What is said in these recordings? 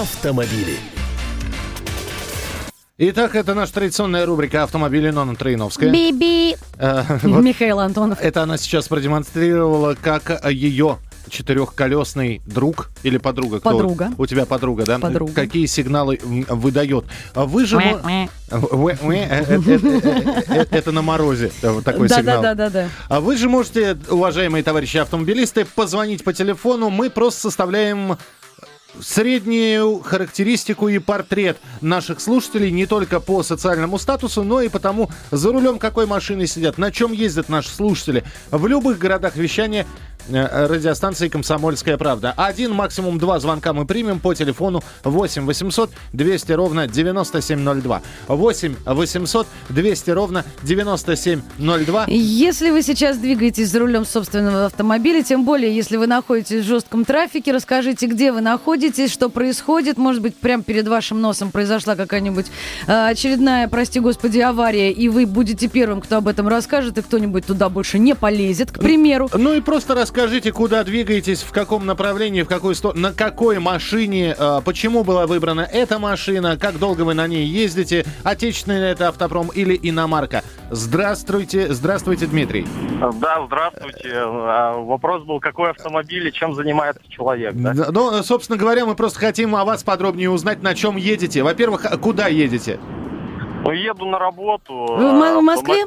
автомобили. Итак, это наша традиционная рубрика «Автомобили» Нона Троиновская. Би-би. Э, вот Михаил Антонов. это она сейчас продемонстрировала, как э, ее четырехколесный друг или подруга. кто Подруга. У тебя подруга, да? Подруга. Какие сигналы выдает. А Вы же... Это на морозе э, такой сигнал. Да-да-да-да. А вы же можете, уважаемые товарищи автомобилисты, позвонить по телефону. Мы просто составляем среднюю характеристику и портрет наших слушателей не только по социальному статусу, но и потому, за рулем какой машины сидят, на чем ездят наши слушатели. В любых городах вещания радиостанции «Комсомольская правда». Один, максимум два звонка мы примем по телефону 8 800 200 ровно 9702. 8 800 200 ровно 9702. Если вы сейчас двигаетесь за рулем собственного автомобиля, тем более, если вы находитесь в жестком трафике, расскажите, где вы находитесь, что происходит. Может быть, прямо перед вашим носом произошла какая-нибудь э, очередная, прости господи, авария, и вы будете первым, кто об этом расскажет, и кто-нибудь туда больше не полезет, к примеру. Ну и просто расскажите, куда двигаетесь, в каком направлении, в какой сторону, на какой машине, э, почему была выбрана эта машина, как долго вы на ней ездите, отечественный ли это автопром или иномарка. Здравствуйте, здравствуйте, Дмитрий. Да, здравствуйте. А, Вопрос был, какой автомобиль и чем занимается человек, да? Да, Ну, собственно говоря, мы просто хотим о вас подробнее узнать, на чем едете. Во-первых, куда едете? Ну, еду на работу. Вы в а, в Москве?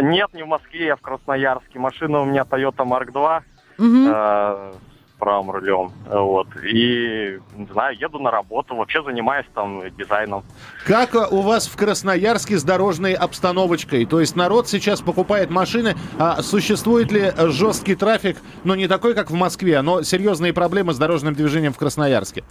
Нет, не в Москве, я в Красноярске. Машина у меня Toyota Mark II Мгм. э, с правым рулем. Вот. И, не знаю, еду на работу. Вообще занимаюсь там дизайном. Как э, у вас в Красноярске с дорожной обстановочкой? То есть народ сейчас покупает машины, а существует ли жесткий трафик, но не такой, как в Москве, но серьезные проблемы с дорожным движением в Красноярске?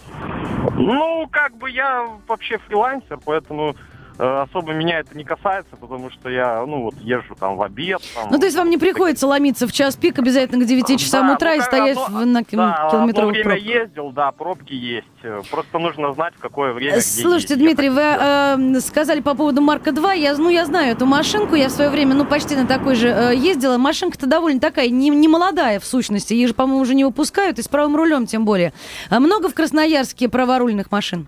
Ну, как бы я вообще фрилансер, поэтому особо меня это не касается, потому что я, ну, вот езжу там в обед. Там, Ну, то есть вам не приходится ломиться в час пик обязательно к 9 часам Да, утра ну, и стоять одно- в- на Да, одно километровых время пробках? ездил, да, пробки есть. Э, Просто нужно знать, в какое время. где Слушайте, ездить. Дмитрий, вы э, сказали по поводу Марка 2. Я, ну, я знаю эту машинку. Я в свое время, ну, почти на такой же э, ездила. Машинка-то довольно такая, не, не молодая в сущности. Ее же, по-моему, уже не выпускают, и с правым рулем тем более. А много в Красноярске праворульных машин?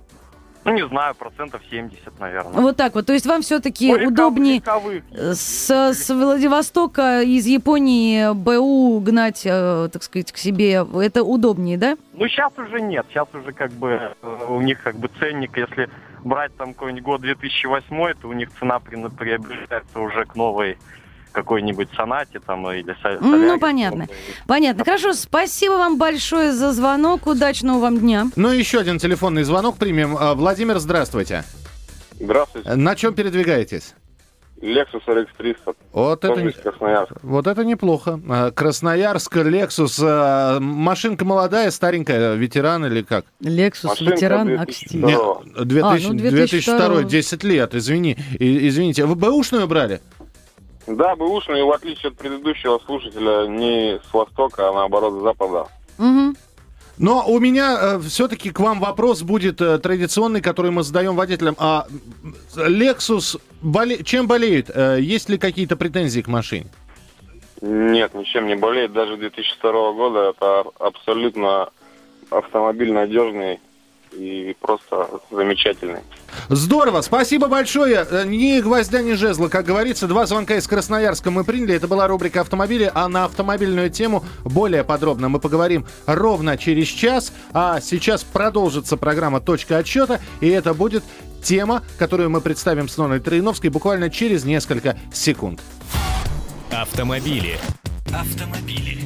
Ну, не знаю, процентов 70, наверное. Вот так вот. То есть вам все-таки удобнее с, с Владивостока из Японии БУ гнать, э, так сказать, к себе. Это удобнее, да? Ну, сейчас уже нет. Сейчас уже как бы э, у них как бы ценник, если брать там какой-нибудь год 2008, то у них цена при- приобретается уже к новой какой-нибудь сонате там или со- Ну, соляре. понятно. Понятно. Хорошо, спасибо вам большое за звонок. Удачного вам дня. Ну и еще один телефонный звонок примем. А, Владимир, здравствуйте. Здравствуйте. На чем передвигаетесь? Lexus RX 300. Вот это, вот это неплохо. А, Красноярск, Лексус. а, Машинка молодая, старенькая, ветеран или как? Лексус, Машинка ветеран, 2002. Акстиль. Здорово. 2000, А, ну, 2002, 2002, 10 лет, извини. Извините. Вы бэушную брали? Да, бэушный, в отличие от предыдущего слушателя, не с востока, а наоборот с запада. Мгм. Но у меня все-таки к вам вопрос будет э, традиционный, который мы задаем водителям. А Lexus боле- чем болеет? Э, есть ли какие-то претензии к машине? Нет, ничем не болеет. Даже 2002 года это абсолютно автомобиль надежный и просто замечательный. Здорово, спасибо большое. Э, Ни гвоздя, ни жезла, как говорится. Два звонка из Красноярска мы приняли. Это была рубрика «Автомобили», а на автомобильную тему более подробно мы поговорим ровно через час. А сейчас продолжится программа «Точка отсчета», и это будет тема, которую мы представим с Ноной Троиновской буквально через несколько секунд. Автомобили. Автомобили.